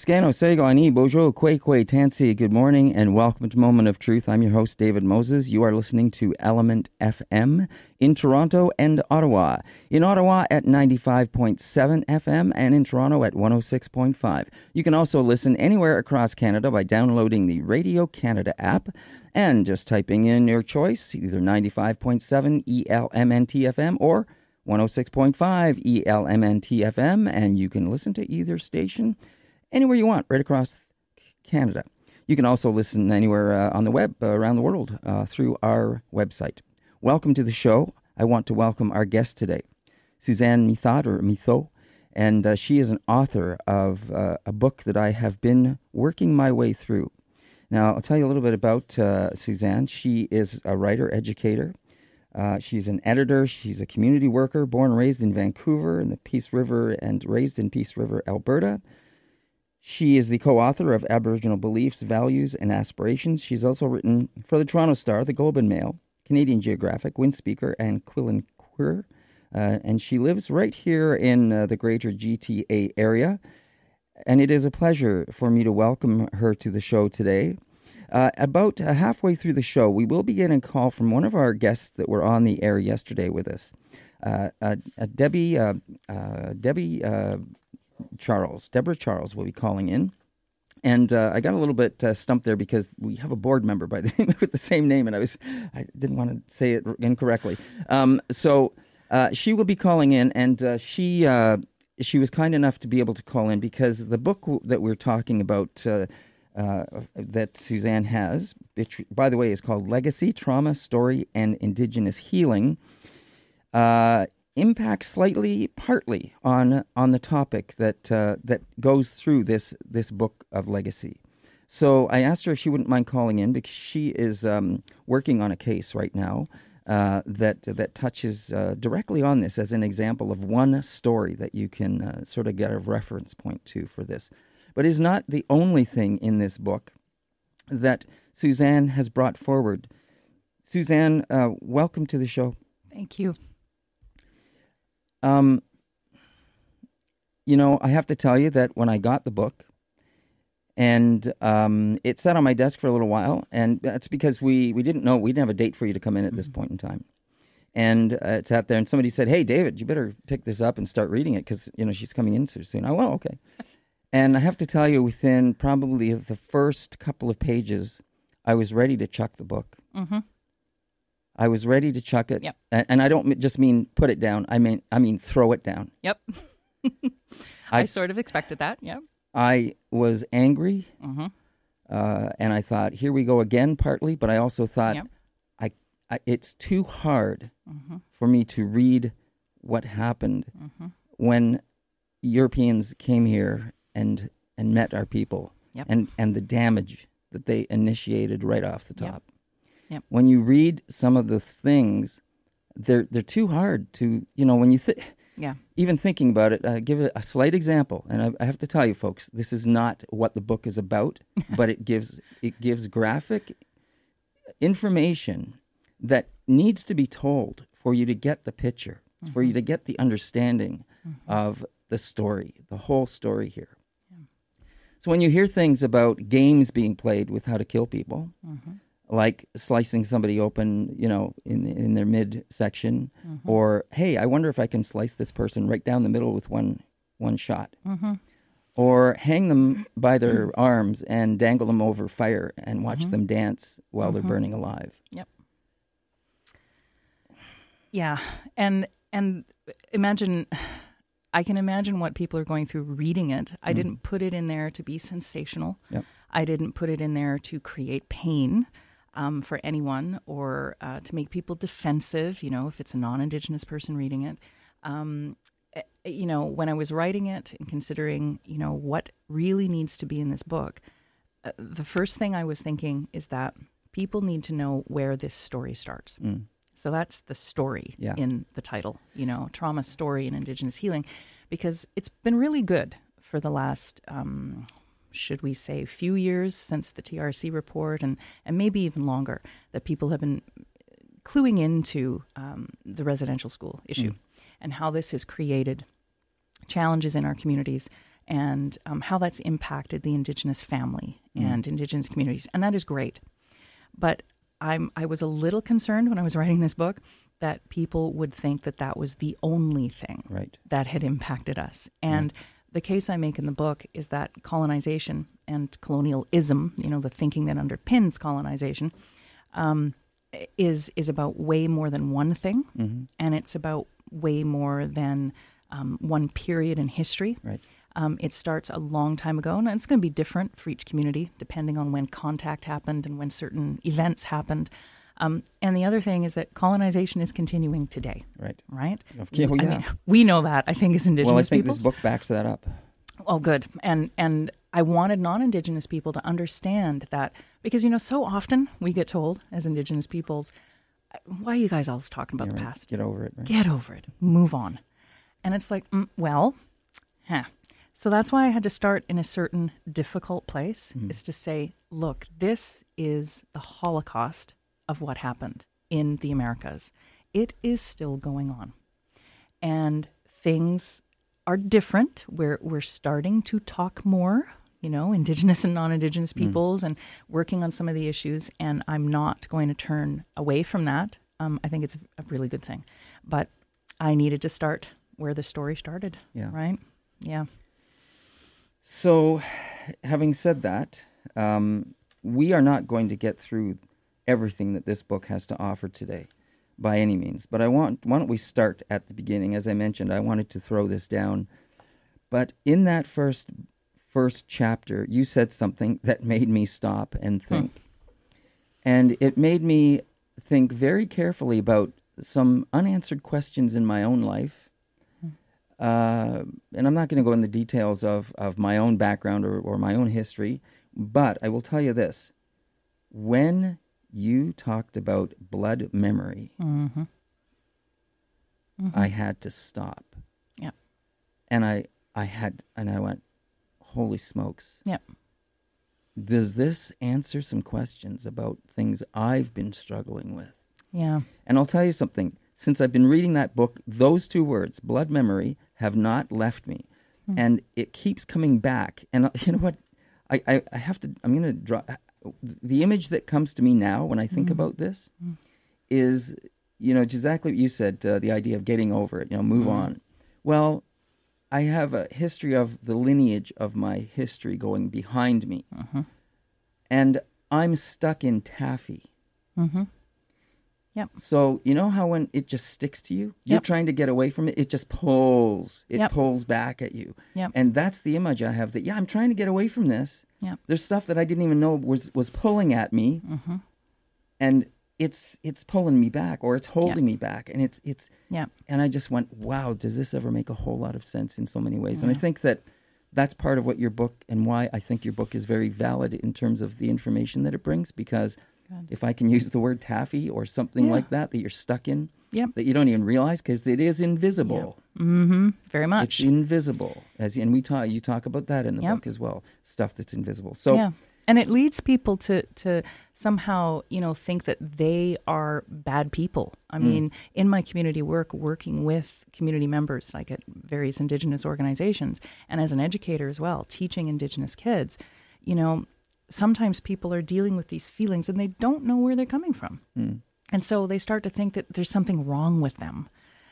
Scano Sego Ani Bojo Kwe Kwe Tansi. Good morning and welcome to Moment of Truth. I'm your host David Moses. You are listening to Element FM in Toronto and Ottawa. In Ottawa at 95.7 FM and in Toronto at 106.5. You can also listen anywhere across Canada by downloading the Radio Canada app and just typing in your choice, either 95.7 ELMNT or 106.5 ELMNT FM, and you can listen to either station anywhere you want, right across Canada. You can also listen anywhere uh, on the web uh, around the world uh, through our website. Welcome to the show. I want to welcome our guest today, Suzanne Mithot or Mitho, and uh, she is an author of uh, a book that I have been working my way through. Now, I'll tell you a little bit about uh, Suzanne. She is a writer, educator. she's an editor. She's a community worker, born and raised in Vancouver in the Peace River and raised in Peace River, Alberta. She is the co author of Aboriginal Beliefs, Values, and Aspirations. She's also written for the Toronto Star, the Globe and Mail, Canadian Geographic, Windspeaker, and Quillen Queer. Uh, and she lives right here in uh, the greater GTA area. And it is a pleasure for me to welcome her to the show today. Uh, about uh, halfway through the show, we will be getting a call from one of our guests that were on the air yesterday with us. Uh, uh, Debbie Debbie Charles, Deborah Charles, will be calling in. And uh, I got a little bit uh, stumped there because we have a board member by the name with the same name, and I was I didn't want to say it incorrectly. Um, so uh, she will be calling in, and uh, she uh, she was kind enough to be able to call in because the book that we're talking about uh, that Suzanne has, which by the way is called Legacy, Trauma, Story, and Indigenous Healing impacts slightly, partly on on the topic that uh, that goes through this this book of legacy. So I asked her if she wouldn't mind calling in because she is um, working on a case right now uh, that that touches uh, directly on this as an example of one story that you can uh, sort of get a reference point to for this. But is not the only thing in this book that Suzanne has brought forward. Suzanne, uh, welcome to the show. Thank you. Um, you know, I have to tell you that when I got the book, and um, it sat on my desk for a little while, and that's because we we didn't know we didn't have a date for you to come in at this mm-hmm. point in time, and uh, it sat there, and somebody said, "Hey, David, you better pick this up and start reading it because you know she's coming in so soon." I well, okay, and I have to tell you, within probably the first couple of pages, I was ready to chuck the book. Mm-hmm. I was ready to chuck it. Yep. And I don't just mean put it down. I mean I mean throw it down. Yep. I, I, sort of expected that. Yep. I was angry, mm-hmm. uh, and I thought, here we go again. Partly, but I also thought, yep. I, I, it's too hard mm-hmm. for me to read what happened mm-hmm. when Europeans came here and and met our people, yep. and and the damage that they initiated right off the top. Yep. When you read some of the things, they're they're too hard to you know when you think. Yeah. Even thinking about it, uh, give it a slight example, and I, I, have to tell you, folks, this is not what the book is about, but it gives it gives graphic information that needs to be told for you to get the picture, mm-hmm. for you to get the understanding mm-hmm. of the story, the whole story here. Yeah. So when you hear things about games being played with how to kill people, mm-hmm like slicing somebody open, you know, in in their midsection, mm-hmm. or hey, I wonder if I can slice this person right down the middle with one one shot, mm-hmm. or hang them by their arms and dangle them over fire and watch mm-hmm. them dance while they're mm-hmm. burning alive. Yep. Yeah, and and imagine. I can imagine what people are going through reading it. I mm. didn't put it in there to be sensational. Yep. I didn't put it in there to create pain um, for anyone or uh, to make people defensive, you know, if it's a non Indigenous person reading it. Um, eh, you know, when I was writing it and considering, you know, what really needs to be in this book, uh, the first thing I was thinking is that people need to know where this story starts. Mm. So that's the story yeah. in the title, you know, trauma story and Indigenous healing, because it's been really good for the last um, should we say, few years since the TRC report, and, and maybe even longer, that people have been cluing into um, the residential school issue mm. and how this has created challenges in our communities and um, how that's impacted the Indigenous family and Indigenous communities, and that is great. But I'm I was a little concerned when I was writing this book that people would think that that was the only thing Right. that had impacted us. And the case I make in the book is that colonization and colonialism, you know, the thinking that underpins colonization, um, is is about way more than one thing, Mm-hmm. and it's about way more than um, one period in history. Right. Um, it starts a long time ago, and it's going to be different for each community depending on when contact happened and when certain events happened. Um, and the other thing is that colonization is continuing today, Right. right? Yeah, well, I mean, we know that. I think as Indigenous Well, I think peoples. this book backs that up. Oh, good. And and I wanted non-indigenous people to understand that because you know so often we get told as indigenous peoples, why are you guys always talking about Yeah, the right. past? Get over it. Right? Get over it. Move on. And it's like, mm, well, huh. So that's why I had to start in a certain difficult place is to say, look, this is the Holocaust of what happened in the Americas. It is still going on. And things are different. We're we're starting to talk more, you know, indigenous and non-indigenous peoples and working on some of the issues and I'm not going to turn away from that. Um, I think it's a really good thing. But I needed to start where the story started, Yeah. right? Yeah. So, having said that, um, we are not going to get through everything that this book has to offer today, by any means. But I want why don't we start at the beginning? As I mentioned, I wanted to throw this down, but in that first first chapter, you said something that made me stop and think, and it made me think very carefully about some unanswered questions in my own life uh, and I'm not going to go into the details of, of my own background or, or my own history, but I will tell you this. When you talked about blood memory, Mm-hmm. I had to stop. Yep. And I, I had, and I went, holy smokes. Yep. Does this answer some questions about things I've been struggling with? Yeah. And I'll tell you something. Since I've been reading that book, those two words, blood memory, have not left me. And it keeps coming back. And uh, you know what? I, I, I have to, I'm going to draw. The image that comes to me now when I think about this is, you know, exactly what you said uh, the idea of getting over it, you know, move on. Well, I have a history of the lineage of my history going behind me. And I'm stuck in taffy. Mm-hmm. Yep. So you know how when it just sticks to you, you're Yep. trying to get away from it. It just pulls. It Yep. pulls back at you. Yep. And that's the image I have. That yeah, I'm trying to get away from this. Yep. There's stuff that I didn't even know was was pulling at me, Mm-hmm. and it's it's pulling me back or it's holding me back, and it's it's Yeah. and I just went, wow, does this ever make a whole lot of sense in so many ways? And I think that that's part of what your book and why I think your book is very valid in terms of the information that it brings. Because Good. if I can use the word taffy or something Yeah. like that that you're stuck in, Yep. that you don't even realize because it is invisible. Mm-hmm. Very much. It's invisible, as and we talk. You talk about that in the Yep. book as well. Stuff that's invisible. So yeah. And it leads people to to somehow, you know, think that they are bad people. I Hmm. mean, in my community work, working with community members, like at various Indigenous organizations, and as an educator as well, teaching Indigenous kids, you know, sometimes people are dealing with these feelings and they don't know where they're coming from. mm, And so they start to think that there's something wrong with them.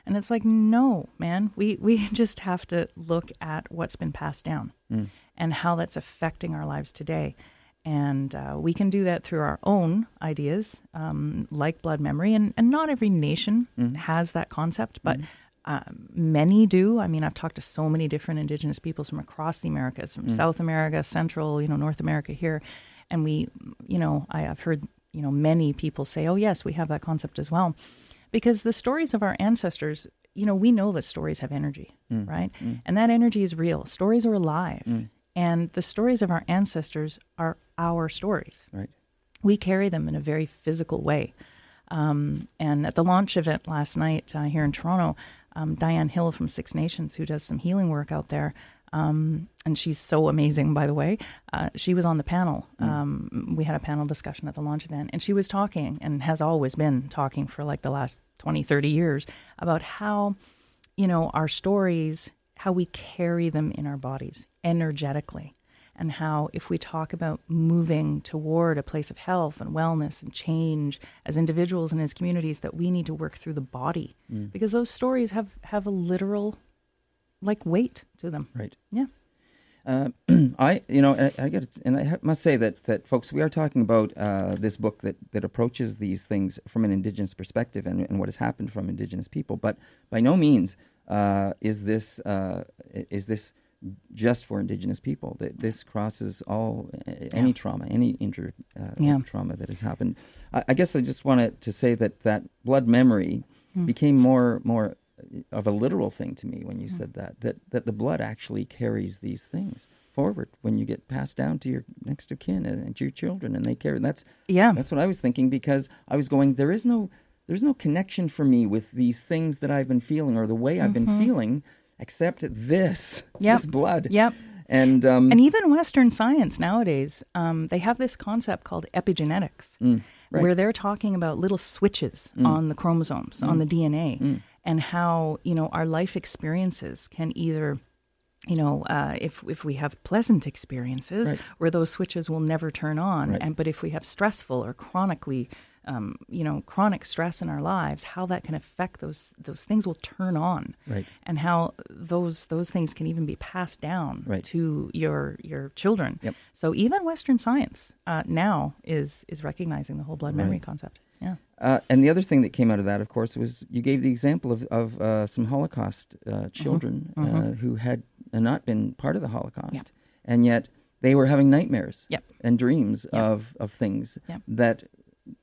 And it's like, no, man, we, we just have to look at what's been passed down mm, and how that's affecting our lives today. And uh, we can do that through our own ideas, um, like blood memory. And, and not every nation Mhm. has that concept, but Uh, many do. I mean, I've talked to so many different indigenous peoples from across the Americas, from Mm. South America, Central, you know, North America here. And we, you know, I, I've heard, you know, many people say, oh, yes, we have that concept as well. Because the stories of our ancestors, you know, we know that stories have energy, mm, right? mm, And that energy is real. Stories are alive. mm, And the stories of our ancestors are our stories. right. We carry them in a very physical way. Um, and at the launch event last night uh, here in Toronto, um, Diane Hill from Six Nations, who does some healing work out there, um, and she's so amazing, by the way, uh, she was on the panel. Um, we had a panel discussion at the launch event, and she was talking and has always been talking for like the last 20, 30 years about how, you know, our stories how we carry them in our bodies energetically and how if we talk about moving toward a place of health and wellness and change as individuals and as communities that we need to work through the body Mm. because those stories have have a literal like weight to them Right. yeah Uh, I, you know, I, I get, and I ha- must say that that folks, we are talking about uh, this book that that approaches these things from an indigenous perspective and, and what has happened from indigenous people. But by no means uh, is this uh, is this just for indigenous people. That This crosses all any trauma, any injury uh, Yeah. trauma that has happened. I, I guess I just wanted to say that that blood memory Hmm. became more more of a literal thing to me when you said that that that the blood actually carries these things forward when you get passed down to your next of kin and, and to your children and they carry that's yeah that's what I was thinking because I was going there is no there's no connection for me with these things that I've been feeling or the way I've been feeling except this. Yep. this blood yep and um And even Western science nowadays, um, they have this concept called epigenetics, Mm, right. Mm. where they're talking about little switches on the chromosomes, on the DNA, and how you know our life experiences can either. You know, uh, if if we have pleasant experiences Right. where those switches will never turn on, Right. and but if we have stressful or chronically, um, you know, chronic stress in our lives, how that can affect those those things will turn on, Right. and how those those things can even be passed down Right. to your your children. Yep. So even Western science uh, now is is recognizing the whole blood memory Right. concept. Yeah. Uh, and the other thing that came out of that, of course, was you gave the example of, of uh, some Holocaust Mm-hmm. uh, children Uh, who had not been part of the Holocaust, and yet they were having nightmares Yep. and dreams Yep. of, of things Yep. that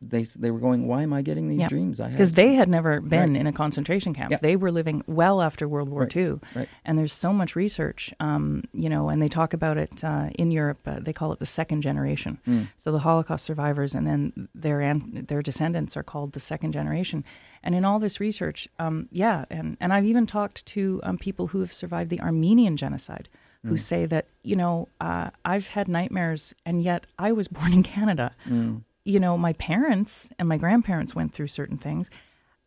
they they were going. Why am I getting these Yeah. dreams? I Because they had never been Right. in a concentration camp. Yeah. They were living well after World War Right. II. Right. And there's so much research, um, you know, and they talk about it uh, in Europe. Uh, they call it the second generation. Mm. So the Holocaust survivors and then their an- their descendants are called the second generation. And in all this research, um, yeah, and, and I've even talked to um, people who have survived the Armenian genocide who say that, you know, uh, I've had nightmares and yet I was born in Canada. Mm. You know, my parents and my grandparents went through certain things.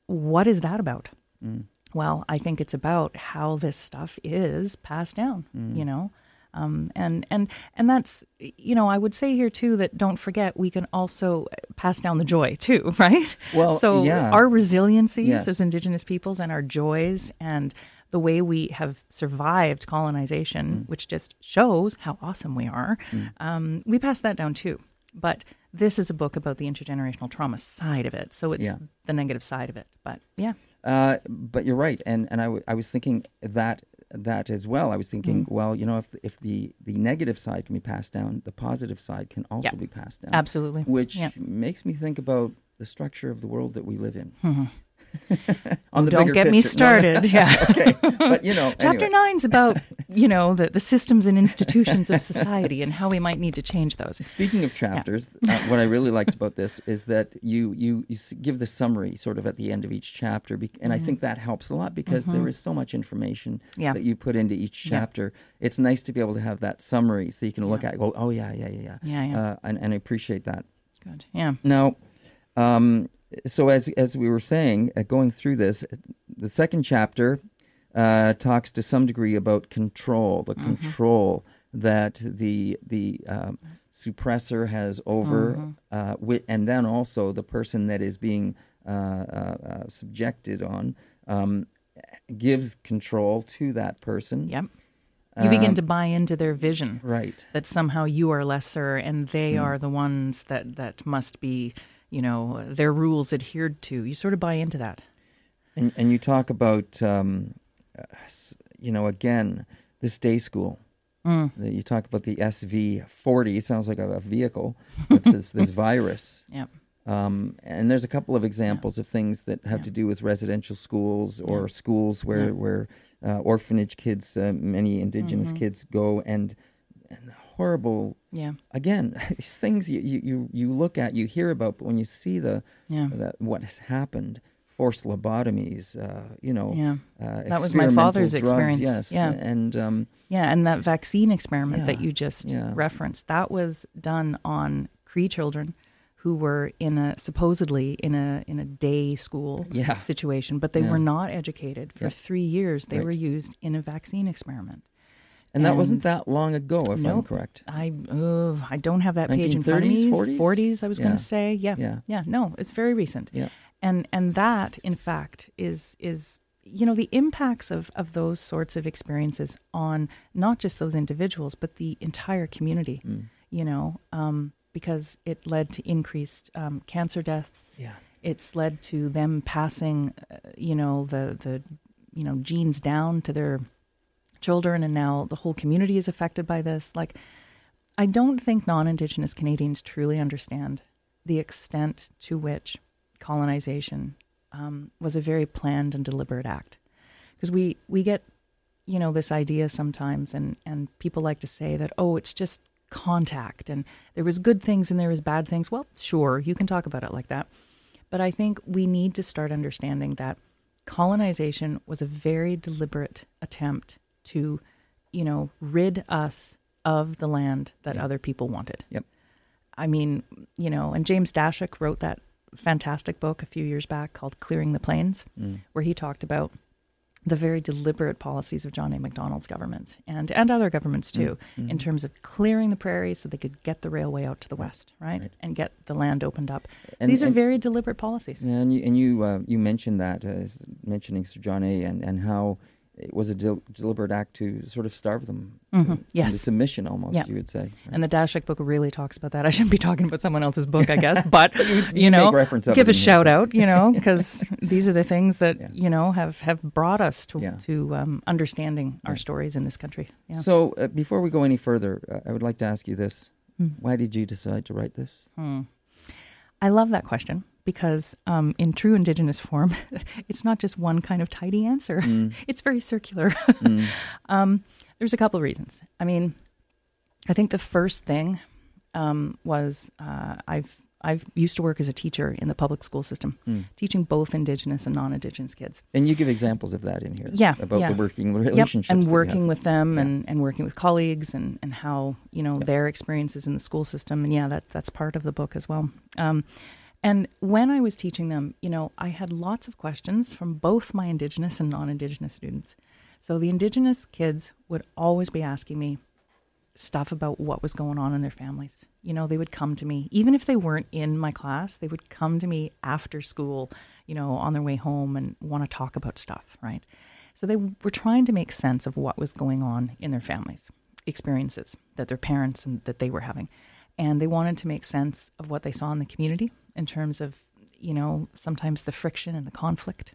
What is that about? Mm. Well, I think it's about how this stuff is passed down, Mm. you know? Um, and and and that's you know I would say here too that don't forget we can also pass down the joy too right Well, so yeah. our resiliencies Yes. as indigenous peoples and our joys and the way we have survived colonization Mm. which just shows how awesome we are um, we pass that down too but this is a book about the intergenerational trauma side of it so it's Yeah. the negative side of it but yeah Uh, but you're right, and and I, w- I was thinking that that as well. I was thinking, Mm. well, you know, if if the the negative side can be passed down, the positive side can also be passed down. absolutely Which makes me think about the structure of the world that we live in. Mhm. On the don't get me picture. No, no. started yeah okay, but you know, Chapter anyway. nine's about you know the, the systems and institutions of society and how we might need to change those. Speaking of chapters, uh, what I really liked about this is that you you, you give the summary sort of at the end of each chapter, and I think that helps a lot because there is so much information Mm-hmm. Yeah. that you put into each Yeah. chapter. It's nice to be able to have that summary so you can look at it, go, oh yeah, yeah, yeah, yeah, Yeah, yeah. Uh, and, and I appreciate that. Good. Yeah. Now, um, so as as we were saying, uh, going through this, the second chapter uh, talks to some degree about control, the control that the the um, suppressor has over, uh, wi- and then also the person that is being uh, uh, uh, subjected on um, gives control to that person. Yep. You begin Um, to buy into their vision Right. that somehow you are lesser and they Mm. are the ones that that must be, you know, their rules adhered to. You sort of buy into that. And and you talk about, um, uh, you know, again, this day school. Mm. You talk about the SV forty. It sounds like a, a vehicle. It's this, this virus. Yep. Um, and there's a couple of examples of things that have Yeah. to do with residential schools or Yeah. schools where Yeah. where uh, orphanage kids, uh, many indigenous Mhm. kids go, and, and horrible. Yeah. Again, these things you, you you look at, you hear about, but when you see the Yeah. that what has happened, forced lobotomies, uh, you know, Yeah. uh, That was my father's drugs, experience. Yes, Yeah. and um, Yeah, and that vaccine experiment that you just yeah. referenced, that was done on Cree children who were in a supposedly in a in a day school Yeah. situation, but they Yeah. were not educated. For Yep. three years, they Right. were used in a vaccine experiment. And that wasn't that long ago, if I'm correct. I uh, I don't have that page in front of 1930s, me. 40s? 40s, I was Yeah. going to say. Yeah. Yeah. Yeah. No, it's very recent. Yeah. And and that, in fact, is is you know the impacts of of those sorts of experiences on not just those individuals but the entire community. Mm. You know, um, because it led to increased um, cancer deaths. Yeah. It's led to them passing, uh, you know, the the you know genes down to their children, and now the whole community is affected by this. Like, I don't think non-Indigenous Canadians truly understand the extent to which colonization um, was a very planned and deliberate act. Because we we get, you know, this idea sometimes, and and people like to say that oh, it's just contact, and there was good things and there was bad things. Well, sure, you can talk about it like that, but I think we need to start understanding that colonization was a very deliberate attempt to, you know, rid us of the land that Yeah. other people wanted. Yep. I mean, you know, and James Daschuk wrote that fantastic book a few years back called Clearing the Plains, Mm. where he talked about the very deliberate policies of John A. Macdonald's government and, and other governments too, Mhm. in terms of clearing the prairies so they could get the railway out to the west, right? Right. And get the land opened up. So And- these are and- very deliberate policies. And you and you uh, you mentioned that uh, mentioning Sir John A. and and how it was a del- deliberate act to sort of starve them to- Mhm, into yes. submission, almost Yeah. you would say. right? And the Daschuk book really talks about that. I shouldn't be talking about someone else's book, I guess, but you, you know, give a here, shout out, you know, because these are the things that Yeah. you know have have brought us to Yeah. to um, understanding our stories in this country. Yeah. So uh, before we go any further, uh, I would like to ask you this: Hmm. Why did you decide to write this? Hmm. I love that question because um, in true Indigenous form, it's not just one kind of tidy answer. Mm, It's very circular. mm, Um, there's a couple of reasons. I mean, I think the first thing um, was uh, I've I've used to work as a teacher in the public school system, mm. teaching both Indigenous and non-Indigenous kids. And you give examples of that in here. Yeah, About yeah. the working Yep, relationships. and working with them Yeah. and, and working with colleagues and, and how you know Yeah. their experiences in the school system and yeah that that's part of the book as well. Um, and when I was teaching them, you know, I had lots of questions from both my Indigenous and non-Indigenous students. So the Indigenous kids would always be asking me stuff about what was going on in their families. You know, they would come to me, even if they weren't in my class, they would come to me after school, you know, on their way home and want to talk about stuff, right? So they were trying to make sense of what was going on in their families, experiences that their parents and that they were having. And they wanted to make sense of what they saw in the community in terms of, you know, sometimes the friction and the conflict.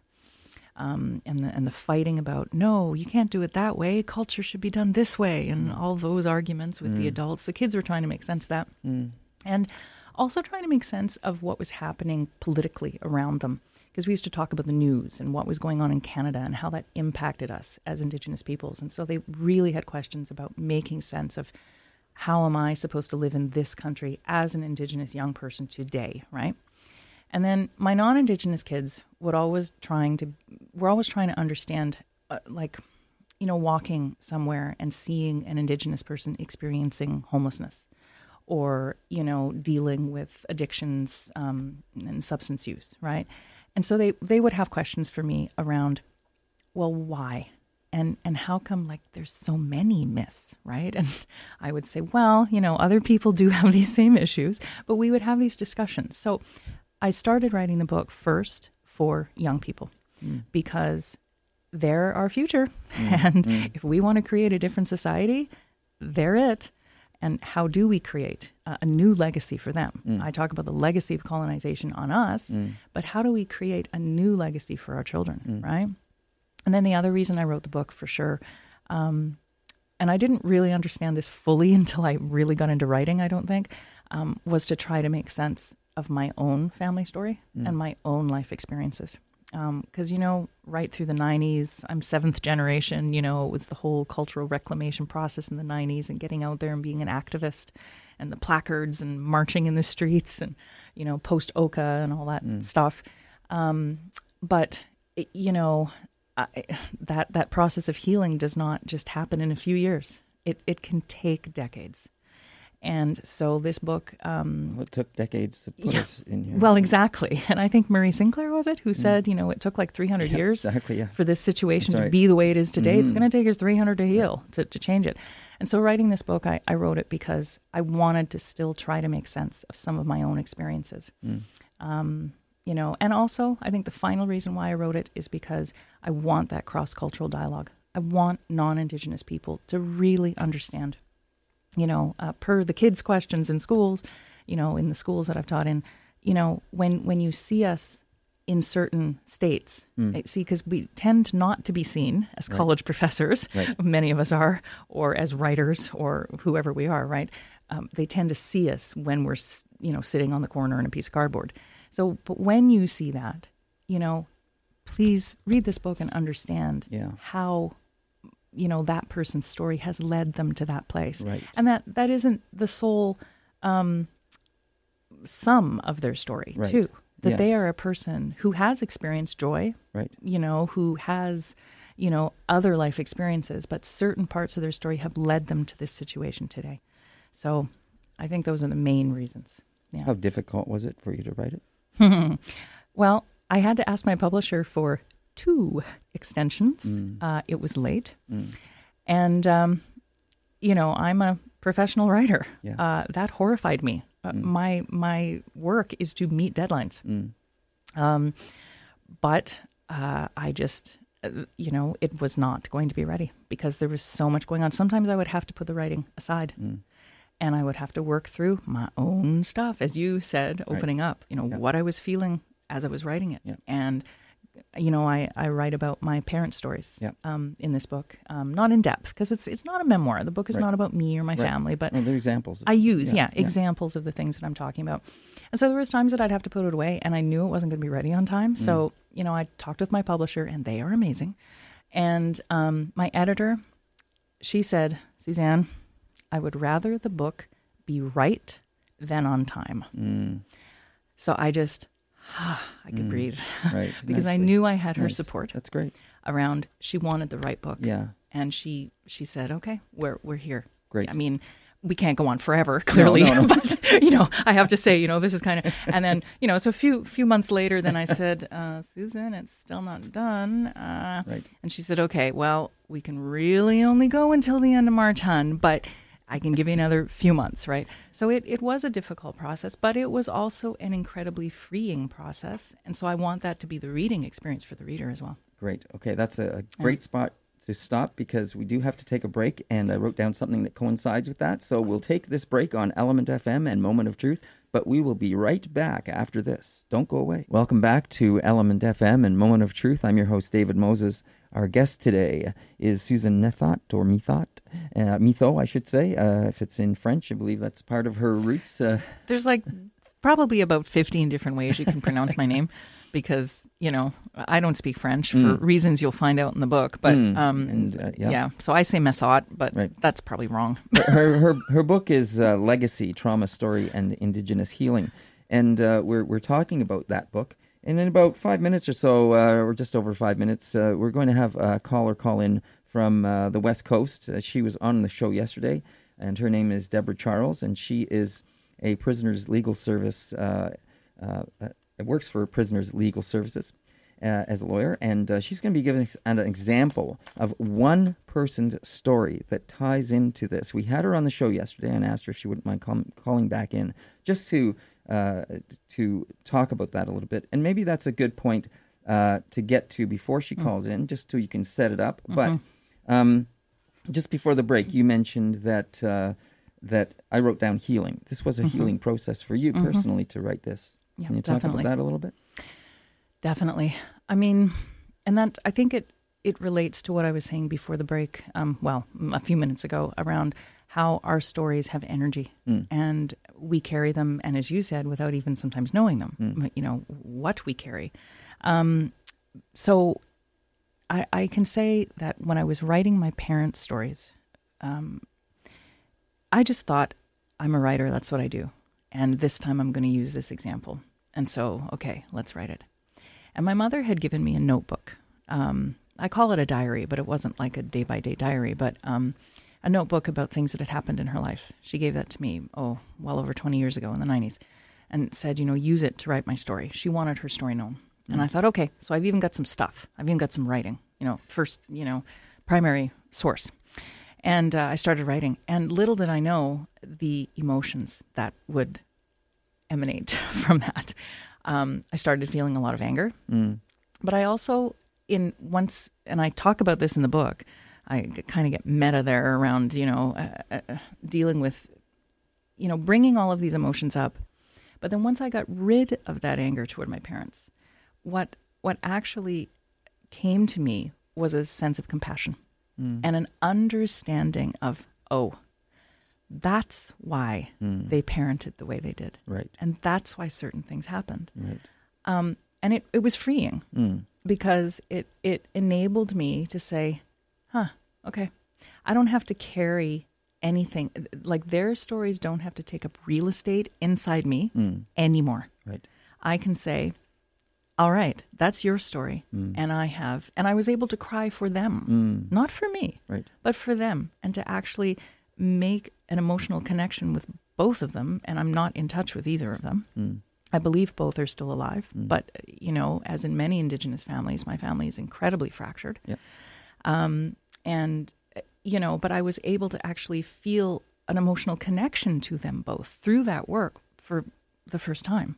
Um, and the and the fighting about no, you can't do it that way. Culture should be done this way, and all those arguments with the Mm. adults. The kids were trying to make sense of that Mm, and also trying to make sense of what was happening politically around them. Because we used to talk about the news and what was going on in Canada and how that impacted us as Indigenous peoples. And so they really had questions about making sense of how am I supposed to live in this country as an Indigenous young person today, right? And then my non-Indigenous kids would always trying to, were always trying to understand, uh, like, you know, walking somewhere and seeing an Indigenous person experiencing homelessness or you know dealing with addictions um, and substance use right and so they they would have questions for me around well why and and how come like there's so many myths right and i would say well you know other people do have these same issues but we would have these discussions so i started writing the book first for young people mm, because they're our future mm, and mm. if we want to create a different society, they're it. And how do we create a, new legacy for them? Mm. I talk about the legacy of colonization on us, Mm. but how do we create a new legacy for our children, Mm. right? And then the other reason I wrote the book for sure, um, and I didn't really understand this fully until I really got into writing, I don't think, um, was to try to make sense of my own family story Mm. and my own life experiences. Because, you know, right through the 90s, I'm seventh generation, you know, it was the whole cultural reclamation process in the 90s and getting out there and being an activist and the placards and marching in the streets and, you know, post Oka and all that Mm. stuff. Um, but, it, you know, I, that, that process of healing does not just happen in a few years, it, it can take decades. And so this book. Um, well, it took decades to put yeah, us in here. Well, exactly. And I think Murray Sinclair was it who said, you know, it took like 300 Mm. Yeah, years Exactly, yeah. for this situation to be the way it is today. It's Mhm. going to take us 300 to heal, to, to change it. And so, writing this book, I, I wrote it because I wanted to still try to make sense of some of my own experiences. Mm. Um, you know, and also, I think the final reason why I wrote it is because I want that cross cultural dialogue. I want non Indigenous people to really understand, you know, uh, per the kids' questions in schools, you know, in the schools that I've taught in, you know, when, when you see us in certain states, Mm. see, because we tend not to be seen as Right. college professors, Right. many of us are, or as writers or whoever we are, right? Um, they tend to see us when we're, you know, sitting on the corner in a piece of cardboard. So, but when you see that, you know, please read this book and understand Yeah. how, you know, that person's story has led them to that place, Right. and that that isn't the sole um, sum of their story Right. too. That they are a person who has experienced joy, Right. you know, who has, you know, other life experiences, but certain parts of their story have led them to this situation today. So I think those are the main reasons. Yeah. How difficult was it for you to write it? well, I had to ask my publisher for two extensions. Mm. Uh, it was late. Mm. And, um, you know, I'm a professional writer. Yeah. Uh, that horrified me. Uh, Mm. My my work is to meet deadlines. Mm. Um, but uh, I just, uh, you know, it was not going to be ready because there was so much going on. Sometimes I would have to put the writing aside Mm. And I would have to work through my own stuff, as you said, Right. opening up, you know, Yeah. what I was feeling as I was writing it. Yeah. And, you know, I, I write about my parents' stories Yeah. um, in this book, um, not in depth because it's, it's not a memoir. The book is Right. not about me or my Right. family, but Well, they're examples. I use, Yeah, examples of the things that I'm talking about. And so there was times that I'd have to put it away and I knew it wasn't going to be ready on time. So, Mm. you know, I talked with my publisher and they are amazing. And um, my editor, she said, Suzanne, I would rather the book be right than on time. Mm. So I just, I could Mm. breathe Right. because I knew I had her Nice. support That's great. around she wanted the right book. Yeah. And she she said, "Okay, we're we're here." Great. I mean, we can't go on forever, clearly, no, no. but you know, I have to say, you know, this is kind of, and then you know, so a few few months later, then I said, uh, Susan, it's still not done, uh, Right. and she said, okay, well, we can really only go until the end of March, hun, but I can give you another few months, right? So it it was a difficult process, but it was also an incredibly freeing process, and so I want that to be the reading experience for the reader as well. Great. Okay, that's a, a great spot to stop because we do have to take a break, and I wrote down something that coincides with that. So we'll take this break on Element FM and Moment of Truth, but we will be right back after this. Don't go away. Welcome back to Element FM and Moment of Truth. I'm your host, David Moses. Our guest today is Susan Methot, or Methot, uh, Mitho, I should say. Uh, if it's in French, I believe that's part of her roots. Uh, There's like probably about 15 different ways you can pronounce my name because, you know, I don't speak French for Mm. reasons you'll find out in the book. But Mm, um, and, uh, yeah. yeah. so I say Methot, but Right. that's probably wrong. her her her book is uh, Legacy: Trauma Story and Indigenous Healing, and uh, we're we're talking about that book. And in about five minutes or so, uh, or just over five minutes, uh, we're going to have a caller call in from uh, the West Coast. Uh, she was on the show yesterday, and her name is Deborah Charles, and she is a prisoners legal service. Uh, uh, works for Prisoners Legal Services as a lawyer, and she's going to be giving an example of one person's story that ties into this. We had her on the show yesterday and asked her if she wouldn't mind call, calling back in just to uh, to talk about that a little bit, and maybe that's a good point uh, to get to before she calls in, just so you can set it up. But um, just before the break, you mentioned that. Uh, that I wrote down healing. This was a healing process for you personally to write this. Yeah, Can you talk definitely. about that a little bit? Definitely. I mean, and that I think it it relates to what I was saying before the break. Um, well, a few minutes ago around how our stories have energy Mm. and we carry them, and as you said, without even sometimes knowing them. Mm. You know what we carry. Um, so I, I can say that when I was writing my parents' stories, um, I just thought I'm a writer. That's what I do, and this time I'm going to use this example. And so, okay, let's write it. And my mother had given me a notebook. Um, I call it a diary, but it wasn't like a day by day diary. But um, a notebook about things that had happened in her life. She gave that to me, oh, well over 20 years ago in the 90s, and said, you know, use it to write my story. She wanted her story known. And I thought, okay, so I've even got some stuff. I've even got some writing, you know, first, you know, primary source. And uh, I started writing. And little did I know the emotions that would emanate from that. Um, I started feeling a lot of anger. Mm. But I also, in once, and I talk about this in the book, I kind of get meta there around, you know, uh, uh, dealing with, you know, bringing all of these emotions up. But then once I got rid of that anger toward my parents, what what actually came to me was a sense of compassion Mm. and an understanding of, oh, that's why Mm. they parented the way they did. Right. And that's why certain things happened. Right. Um, and it, it was freeing Mm. because it, it enabled me to say, huh, okay, I don't have to carry anything. Like their stories don't have to take up real estate inside me Mm. anymore. Right. I can say, all right, that's your story. Mm. And I have, and I was able to cry for them, Mm. not for me, Right. but for them, and to actually make an emotional connection with both of them. And I'm not in touch with either of them. Mm. I believe both are still alive, Mm. but you know, as in many Indigenous families, my family is incredibly fractured. Yep. Um, and you know, but I was able to actually feel an emotional connection to them both through that work for the first time,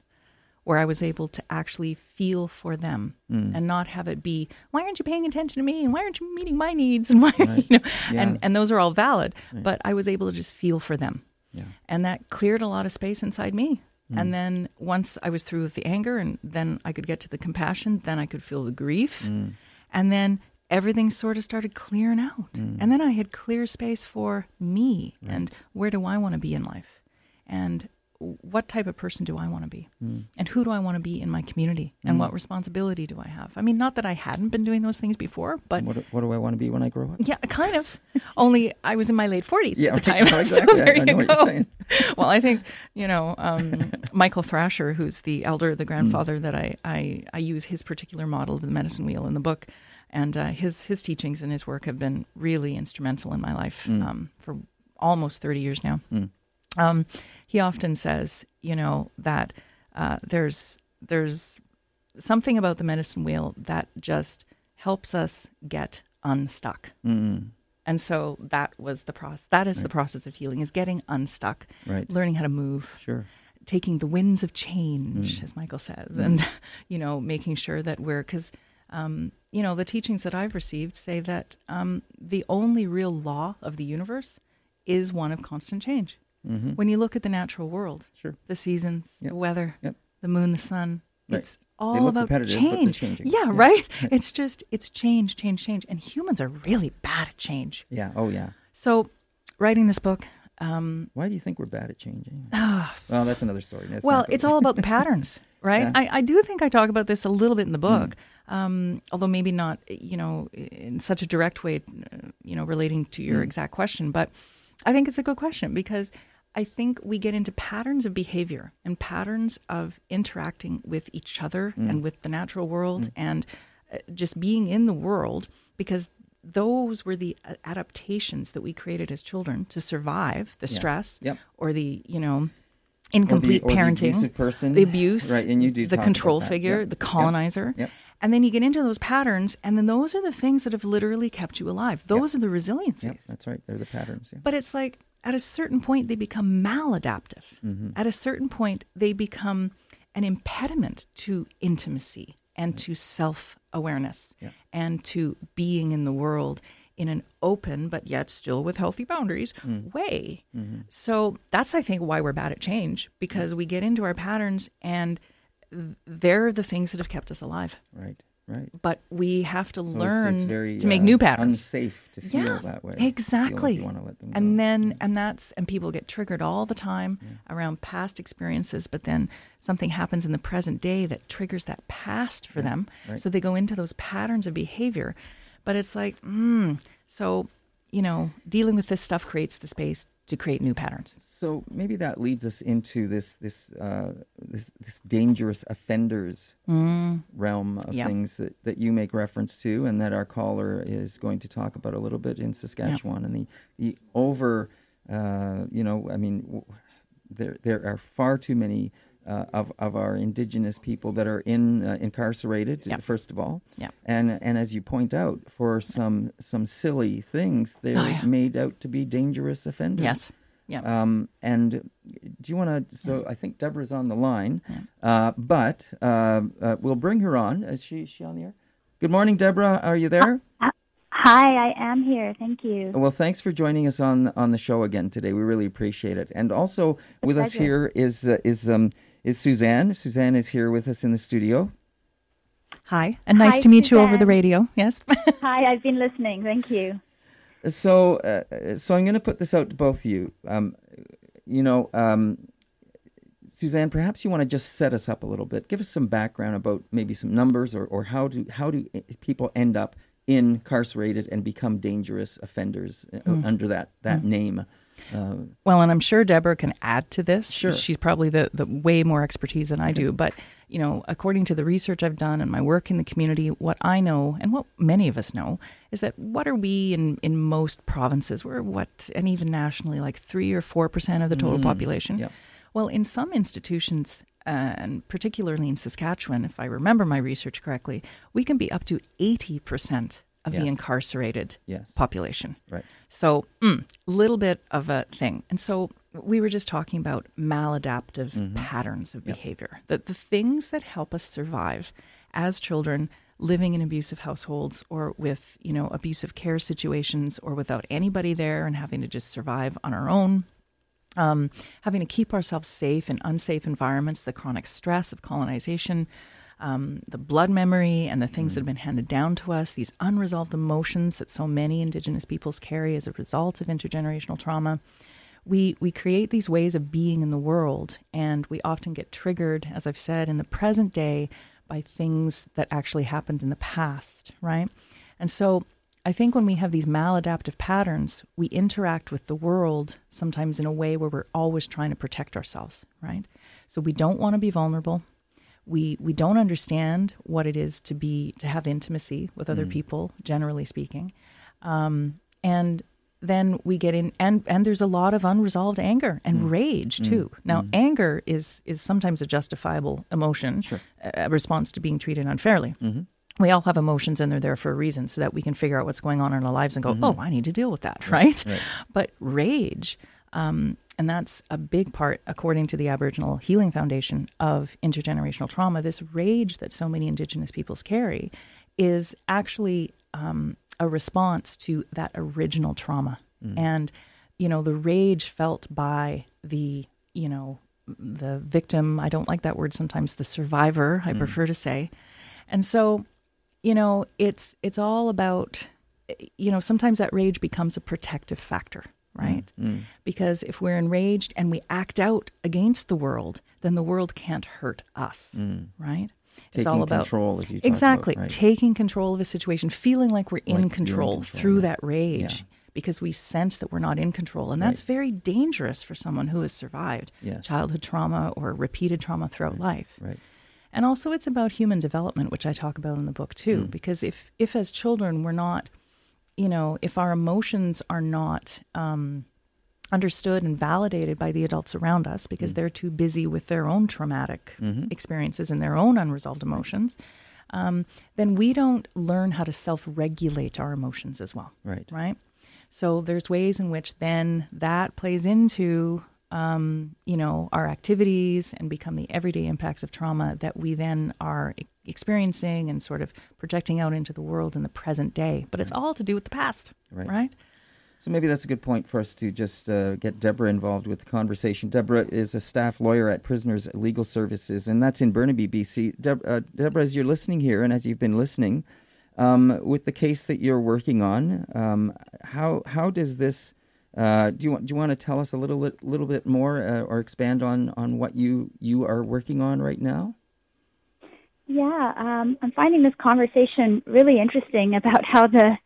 where I was able to actually feel for them Mm. and not have it be, why aren't you paying attention to me? And why aren't you meeting my needs? And why, Right. you know, Yeah. and and those are all valid. Right. But I was able to just feel for them yeah. and that cleared a lot of space inside me. Mm. And then once I was through with the anger, and then I could get to the compassion, then I could feel the grief, Mm. and then everything sort of started clearing out. Mm. And then I had clear space for me Right. and where do I want to be in life, and what type of person do I want to be, Mm. and who do I want to be in my community, and Mm. what responsibility do I have? I mean, not that I hadn't been doing those things before, but what, do- what do I want to be when I grow up? yeah, kind of. Only I was in my late forties Yeah, at the time. No, so exactly. I- there I you go. well, I think you know um, Michael Thrasher, who's the elder, Mm. the grandfather that I, I I use his particular model of the medicine wheel in the book, and uh, his his teachings and his work have been really instrumental in my life Mm. um, for almost thirty years now. Mm. Um, he often says, you know, that uh, there's there's something about the medicine wheel that just helps us get unstuck. Mm. And so that was the process. That is the process of healing: is getting unstuck, Right. learning how to move, Sure. taking the winds of change, Mm. as Michael says, Mm. and you know, making sure that we're because um, you know the teachings that I've received say that um, the only real law of the universe is one of constant change. hmm When you look at the natural world, Sure. the seasons, Yep. the weather, Yep. the moon, the sun, Right. it's all about repetitive, but they're change. Yeah, Yeah. right. it's just it's change, change, change, and humans are really bad at change. Yeah. Oh, yeah. So, writing this book, um, Why do you think we're bad at changing? well, that's another story. Let's well, it's all about the patterns, right? Yeah. I, I do think I talk about this a little bit in the book, um, although maybe not, you know, in such a direct way, you know, relating to your Mm. exact question. But I think it's a good question because I think we get into patterns of behavior and patterns of interacting with each other Mm. and with the natural world and uh, just being in the world because those were the uh, adaptations that we created as children to survive the Yeah. stress Yep. or the you know Or incomplete the, or parenting the abusive person, the abuse, right? And you do the control figure, Yep. the colonizer. Yep. And then you get into those patterns, and then those are the things that have literally kept you alive. Those are the resiliencies. Yep. That's right. They're the patterns. Yeah. But it's like at a certain point, they become maladaptive. Mm-hmm. At a certain point, they become an impediment to intimacy and to self awareness Yeah. and to being in the world in an open, but yet still with healthy boundaries Mm. way. Mm-hmm. So that's, I think, why we're bad at change because we get into our patterns and they're the things that have kept us alive. Right. Right. But we have to So learn it's very, to make uh, new patterns. Unsafe to feel Yeah, that way. Like exactly. you want to let them go. and then Yeah. and that's and people get triggered all the time around past experiences but then something happens in the present day that triggers that past for them right. so they go into those patterns of behavior but it's like mm, so you know dealing with this stuff creates the space to create new patterns So maybe that leads us into this this uh, this, this dangerous offenders Mm. realm of Yeah. things that, that you make reference to, and that our caller is going to talk about a little bit in Saskatchewan, and the the over, uh, you know, I mean, w- there there are far too many. Uh, of of our indigenous people that are in uh, incarcerated Yeah. first of all, Yeah. and and as you point out, for some some silly things, they're Oh, yeah. made out to be dangerous offenders. Yes. Yeah. Um, and do you want to? So I think Deborah's on the line, uh, but uh, uh, we'll bring her on. Is she is she on the air? Good morning, Deborah. Are you there? Hi, I am here. Thank you. Well, thanks for joining us on on the show again today. We really appreciate it. And also with us here is uh, is um, is Suzanne. Suzanne is here with us in the studio. Hi, and nice Hi, to meet you over the radio. Yes. Hi, I've been listening. Thank you. So, uh, so I'm going to put this out to both of you. Um, you know, um, Suzanne, perhaps you want to just set us up a little bit. Give us some background about maybe some numbers, or, or how do how do people end up incarcerated and become dangerous offenders uh, Hmm. under that that name? Uh, Well, and I'm sure Deborah can add to this. Sure. She's probably the, the way more expertise than I do. But, you know, according to the research I've done and my work in the community, what I know and what many of us know is that what are we in, in most provinces? We're what, and even nationally, like three or 4% of the total population. yep. Well, in some institutions, uh, and particularly in Saskatchewan, if I remember my research correctly, we can be up to 80% of the incarcerated yes, population. right. So, a little bit of a thing. And so, we were just talking about maladaptive patterns of behavior. That the things that help us survive as children living in abusive households or with, you know, abusive care situations or without anybody there and having to just survive on our own. Um, having to keep ourselves safe in unsafe environments, the chronic stress of colonization, um, the blood memory and the things that have been handed down to us, these unresolved emotions that so many Indigenous peoples carry as a result of intergenerational trauma. We, we create these ways of being in the world, and we often get triggered, as I've said, in the present day by things that actually happened in the past, right? And so I think when we have these maladaptive patterns, we interact with the world sometimes in a way where we're always trying to protect ourselves, right? So we don't want to be vulnerable we we don't understand what it is to be to have intimacy with other mm. people generally speaking. Um, and then we get in and and there's a lot of unresolved anger and mm. rage mm. too. Now anger is is sometimes a justifiable emotion a a response to being treated unfairly. Mm-hmm. We all have emotions and they're there for a reason so that we can figure out what's going on in our lives and go mm-hmm. oh i need to deal with that right, but rage um, and that's a big part, according to the Aboriginal Healing Foundation, of intergenerational trauma. This rage that so many Indigenous peoples carry is actually um, a response to that original trauma. And, you know, the rage felt by the, you know, the victim, I don't like that word sometimes, the survivor, I prefer to say. And so, you know, it's it's all about you know, sometimes that rage becomes a protective factor, right? Mm, mm. Because if we're enraged and we act out against the world, then the world can't hurt us, mm. right? Taking control, as you talk about, exactly right. taking control of a situation, feeling like we're Like in in control, control, through that rage. Yeah. Because we sense that we're not in control. And that's very dangerous for someone who has survived Yes. childhood trauma or repeated trauma throughout life. Right. And also, it's about human development, which I talk about in the book too. Mm. Because if, if as children we're not, you know, if our emotions are not um, understood and validated by the adults around us, because Mm. they're too busy with their own traumatic Mm-hmm. experiences and their own unresolved emotions, um, then we don't learn how to self-regulate our emotions as well Right. right? So there's ways in which then that plays into um, you know our activities and become the everyday impacts of trauma that we then are experiencing and sort of projecting out into the world in the present day. But it's all to do with the past, Right. right? So maybe that's a good point for us to just uh, get Deborah involved with the conversation. Deborah is a staff lawyer at Prisoners Legal Services, and that's in Burnaby, BC. Deb- uh, Deborah, as you're listening here, and as you've been listening, um, with the case that you're working on, um, how how does this? Uh, do you want do you want to tell us a little bit little bit more, uh, or expand on on what you you are working on right now? Yeah, um, I'm finding this conversation really interesting about how the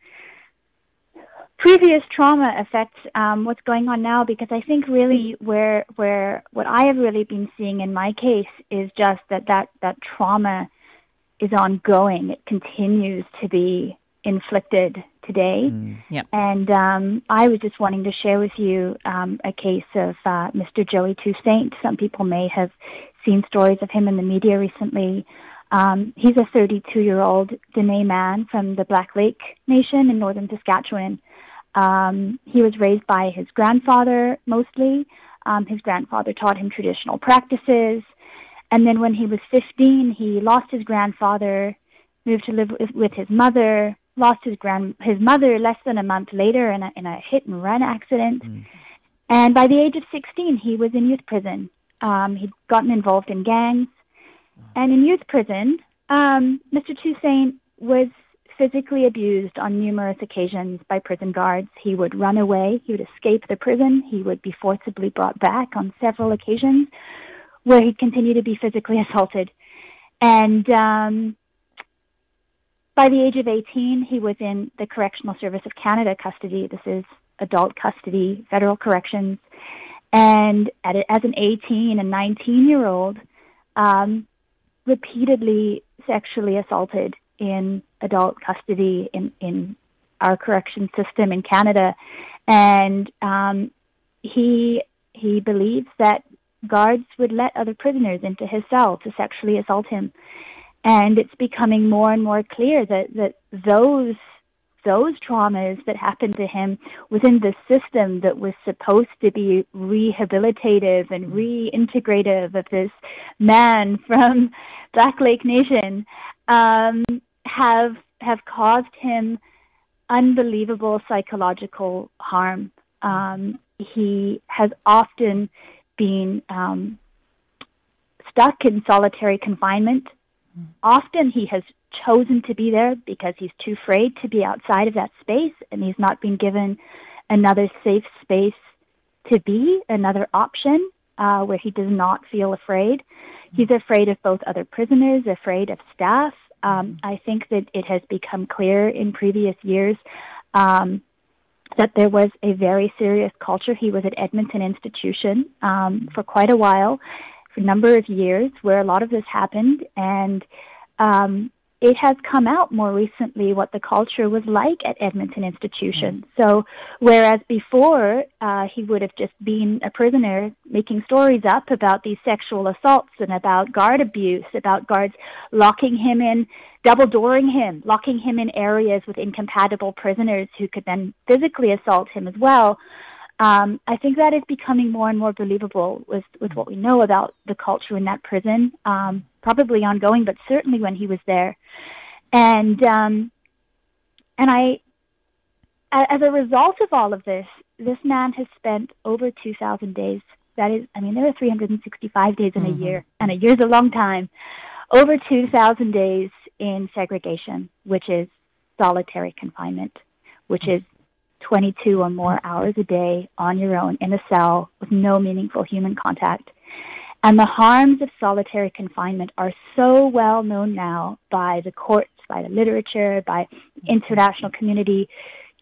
previous trauma affects um, what's going on now because I think really where where what I have really been seeing in my case is just that that, that trauma is ongoing. It continues to be inflicted today. Mm. Yep. And um, I was just wanting to share with you um, a case of uh, Mr. Joey Toussaint. Some people may have seen stories of him in the media recently. Um, he's a 32 year old Dene man from the Black Lake Nation in northern Saskatchewan. Um, he was raised by his grandfather mostly. Um, his grandfather taught him traditional practices. And then when he was 15, he lost his grandfather, moved to live with, with his mother, lost his grand his mother less than a month later in a in a hit and run accident. Mm. And by the age of 16, he was in youth prison. Um, he'd gotten involved in gangs. And in youth prison, um, Mr. Toussaint was physically abused on numerous occasions by prison guards. He would run away. He would escape the prison. He would be forcibly brought back on several occasions where he'd continue to be physically assaulted. And um, by the age of 18, he was in the Correctional Service of Canada custody. This is adult custody, federal corrections. And at, as an 18 and 19 year old, um, repeatedly sexually assaulted in adult custody in, in our correction system in Canada. And um, he he believes that guards would let other prisoners into his cell to sexually assault him and it's becoming more and more clear that that those those traumas that happened to him within the system that was supposed to be rehabilitative and reintegrative of this man from Black Lake Nation um, have have caused him unbelievable psychological harm. Um, he has often been um, stuck in solitary confinement Often he has chosen to be there because he's too afraid to be outside of that space and he's not been given another safe space to be, another option uh, where he does not feel afraid. He's afraid of both other prisoners, afraid of staff. Um, I think that it has become clear in previous years um, that there was a very serious culture. He was at Edmonton Institution um, for quite a while, for a number of years where a lot of this happened, and um, it has come out more recently what the culture was like at Edmonton Institution. Mm-hmm. So, whereas before uh, he would have just been a prisoner making stories up about these sexual assaults and about guard abuse, about guards locking him in, double dooring him, locking him in areas with incompatible prisoners who could then physically assault him as well um, I think that is becoming more and more believable with, with what we know about the culture in that prison, um, probably ongoing, but certainly when he was there. And, um, and I, as a result of all of this, this man has spent over 2,000 days. That is, I mean, there are 365 days in mm-hmm. a year, and a year is a long time. Over 2,000 days in segregation, which is solitary confinement, which is 22 or more hours a day on your own in a cell with no meaningful human contact. And the harms of solitary confinement are so well known now by the courts, by the literature, by the international community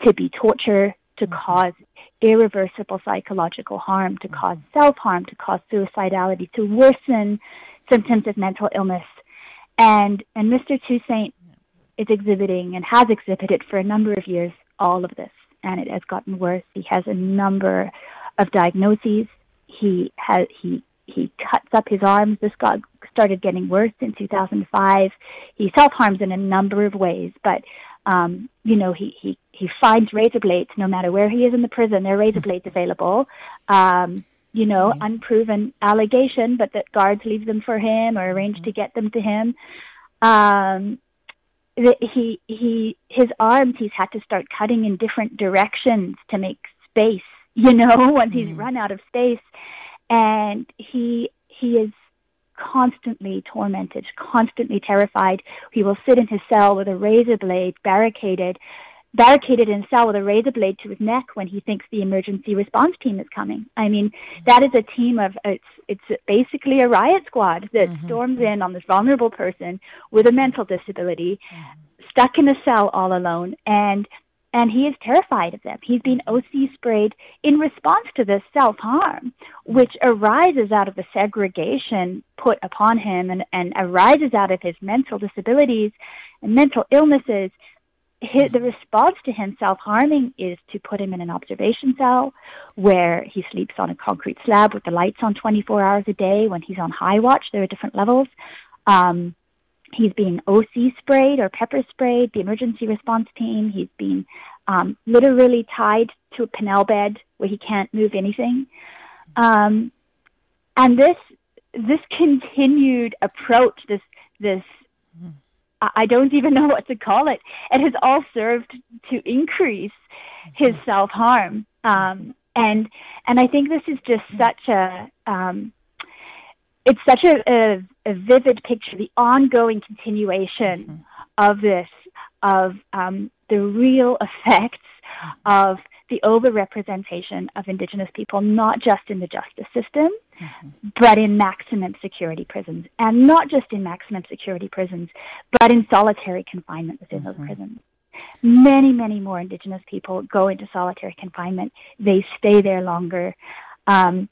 to be torture, to mm-hmm. cause irreversible psychological harm, to cause self harm, to cause suicidality, to worsen symptoms of mental illness. And, and Mr. Toussaint is exhibiting and has exhibited for a number of years all of this and it has gotten worse. He has a number of diagnoses. He has he he cuts up his arms. This got started getting worse in 2005. He self harms in a number of ways, but um, you know he he he finds razor blades no matter where he is in the prison. There are razor blades available. Um, you know, mm-hmm. unproven allegation, but that guards leave them for him or arrange mm-hmm. to get them to him. Um, he he his arms he's had to start cutting in different directions to make space you know once mm. he's run out of space and he he is constantly tormented constantly terrified he will sit in his cell with a razor blade barricaded barricaded in a cell with a razor blade to his neck when he thinks the emergency response team is coming. I mean, that is a team of it's it's basically a riot squad that mm-hmm. storms in on this vulnerable person with a mental disability, mm-hmm. stuck in a cell all alone, and and he is terrified of them. He's been OC sprayed in response to this self harm, which arises out of the segregation put upon him and, and arises out of his mental disabilities and mental illnesses. His, the response to him self harming is to put him in an observation cell where he sleeps on a concrete slab with the lights on 24 hours a day. When he's on high watch, there are different levels. Um, He's being OC sprayed or pepper sprayed, the emergency response team. He's being um, literally tied to a Pinel bed where he can't move anything. Um, and this this continued approach, this this I don't even know what to call it. It has all served to increase his self harm. Um, and and I think this is just such a um, it's such a, a, a, vivid picture, the ongoing continuation mm-hmm. of this, of um, the real effects of the overrepresentation of Indigenous people, not just in the justice system, mm-hmm. but in maximum security prisons, and not just in maximum security prisons, but in solitary confinement within mm-hmm. those prisons. Many, many more Indigenous people go into solitary confinement. They stay there longer. Um,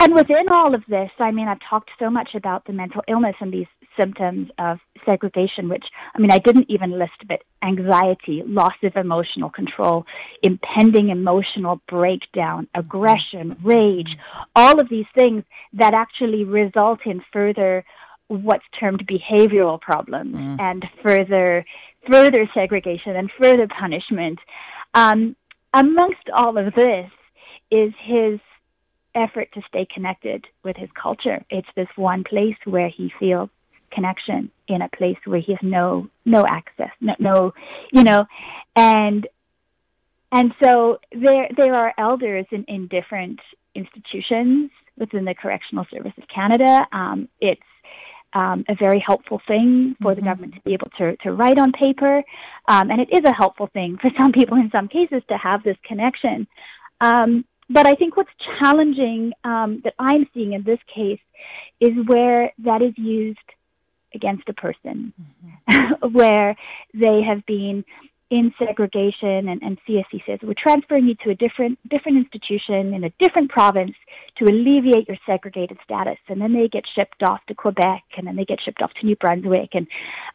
and within all of this, I mean, I've talked so much about the mental illness and these symptoms of segregation, which, I mean, I didn't even list, but anxiety, loss of emotional control, impending emotional breakdown, aggression, rage, all of these things that actually result in further what's termed behavioral problems mm. and further further segregation and further punishment. Um, amongst all of this is his effort to stay connected with his culture. It's this one place where he feels connection in a place where he has no no access, no, no you know, and and so there there are elders in, in different institutions within the Correctional Service of Canada. Um, it's um, a very helpful thing for mm-hmm. the government to be able to, to write on paper. Um, and it is a helpful thing for some people in some cases to have this connection. Um, but I think what's challenging um, that I'm seeing in this case is where that is used against a person, mm-hmm. where they have been in segregation and, and CSC says we're transferring you to a different different institution in a different province to alleviate your segregated status and then they get shipped off to Quebec and then they get shipped off to New Brunswick and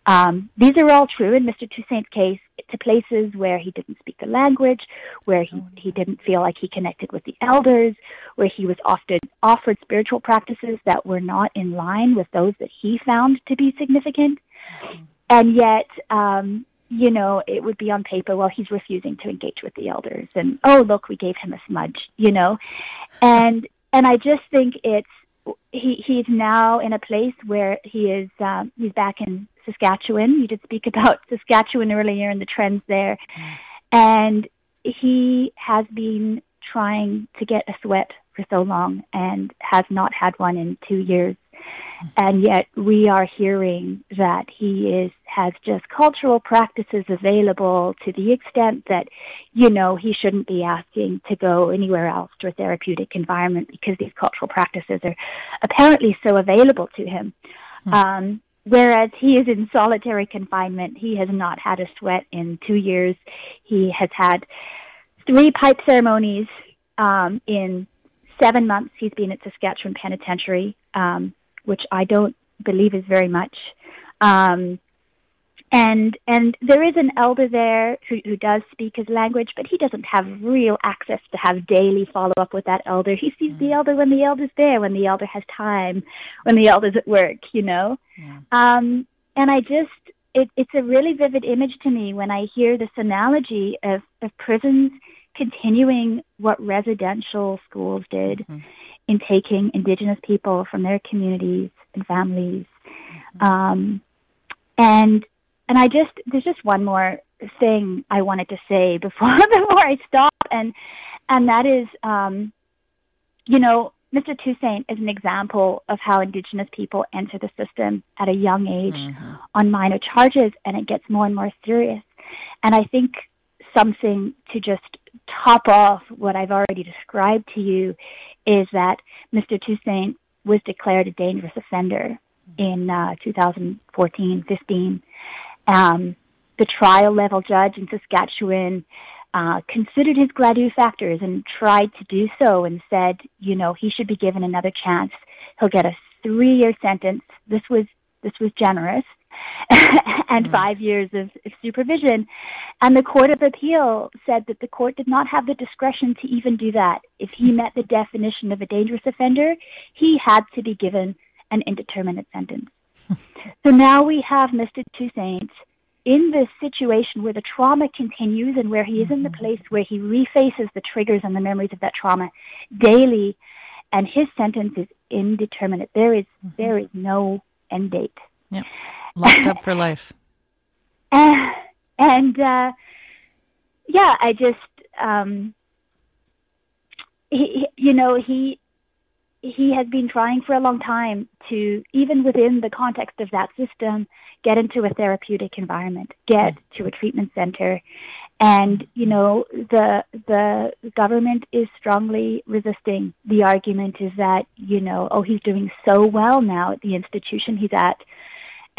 um, these are all true in Mr. Toussaint's case to places where he didn't speak the language, where he, he didn't feel like he connected with the elders, where he was often offered spiritual practices that were not in line with those that he found to be significant. Mm-hmm. And yet, um, you know, it would be on paper, well, he's refusing to engage with the elders and, oh, look, we gave him a smudge, you know? And, and I just think it's, he, he's now in a place where he is, um, he's back in Saskatchewan. You did speak about Saskatchewan earlier and the trends there. And he has been trying to get a sweat for so long and has not had one in two years and yet we are hearing that he is has just cultural practices available to the extent that you know he shouldn't be asking to go anywhere else to a therapeutic environment because these cultural practices are apparently so available to him. Hmm. um, whereas he is in solitary confinement. He has not had a sweat in two years. He has had three pipe ceremonies um, in seven months. He's been at saskatchewan penitentiary um, which I don't believe is very much. Um, and and there is an elder there who, who does speak his language, but he doesn't have real access to have daily follow up with that elder. He sees mm. the elder when the elder's there, when the elder has time, when the elder's at work, you know. Yeah. Um, and I just it, it's a really vivid image to me when I hear this analogy of, of prisons continuing what residential schools did. Mm-hmm in taking Indigenous people from their communities and families. Mm-hmm. Um, and and I just there's just one more thing I wanted to say before before I stop, and and that is, um, you know, Mr. Toussaint is an example of how Indigenous people enter the system at a young age mm-hmm. on minor charges, and it gets more and more serious. And I think something to just top off what I've already described to you is that Mr. Toussaint was declared a dangerous offender in uh, 2014 15. Um, the trial level judge in Saskatchewan uh, considered his Gladue factors and tried to do so and said, you know, he should be given another chance. He'll get a three-year sentence. This was this was generous, and mm. five years of, of supervision. And the Court of Appeal said that the court did not have the discretion to even do that. If he met the definition of a dangerous offender, he had to be given an indeterminate sentence. so now we have Mr. Toussaint in this situation where the trauma continues and where he is in the mm-hmm. place where he refaces the triggers and the memories of that trauma daily, and his sentence is indeterminate. There is, mm-hmm. there is no end date. Yep. Locked up for life. and, uh, yeah, I just, um, he, you know, he he has been trying for a long time to, even within the context of that system, get into a therapeutic environment, get to a treatment center. And, you know, the, the government is strongly resisting. The argument is that, you know, oh, he's doing so well now at the institution he's at.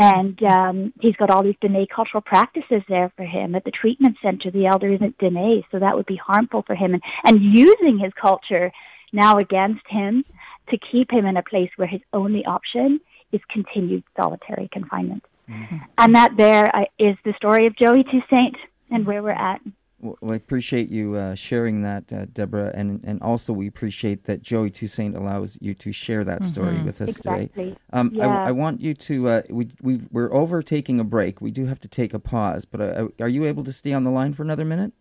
And um, he's got all these Dene cultural practices there for him at the treatment center. The elder isn't Dene, so that would be harmful for him. And, and using his culture now against him to keep him in a place where his only option is continued solitary confinement. Mm-hmm. And that there uh, is the story of Joey Toussaint and where we're at. Well, I appreciate you uh, sharing that, uh, Deborah, and and also we appreciate that Joey Toussaint allows you to share that story mm-hmm. with us exactly. today. Um, yeah. I, I, want you to. Uh, we we we're overtaking a break. We do have to take a pause, but uh, are you able to stay on the line for another minute?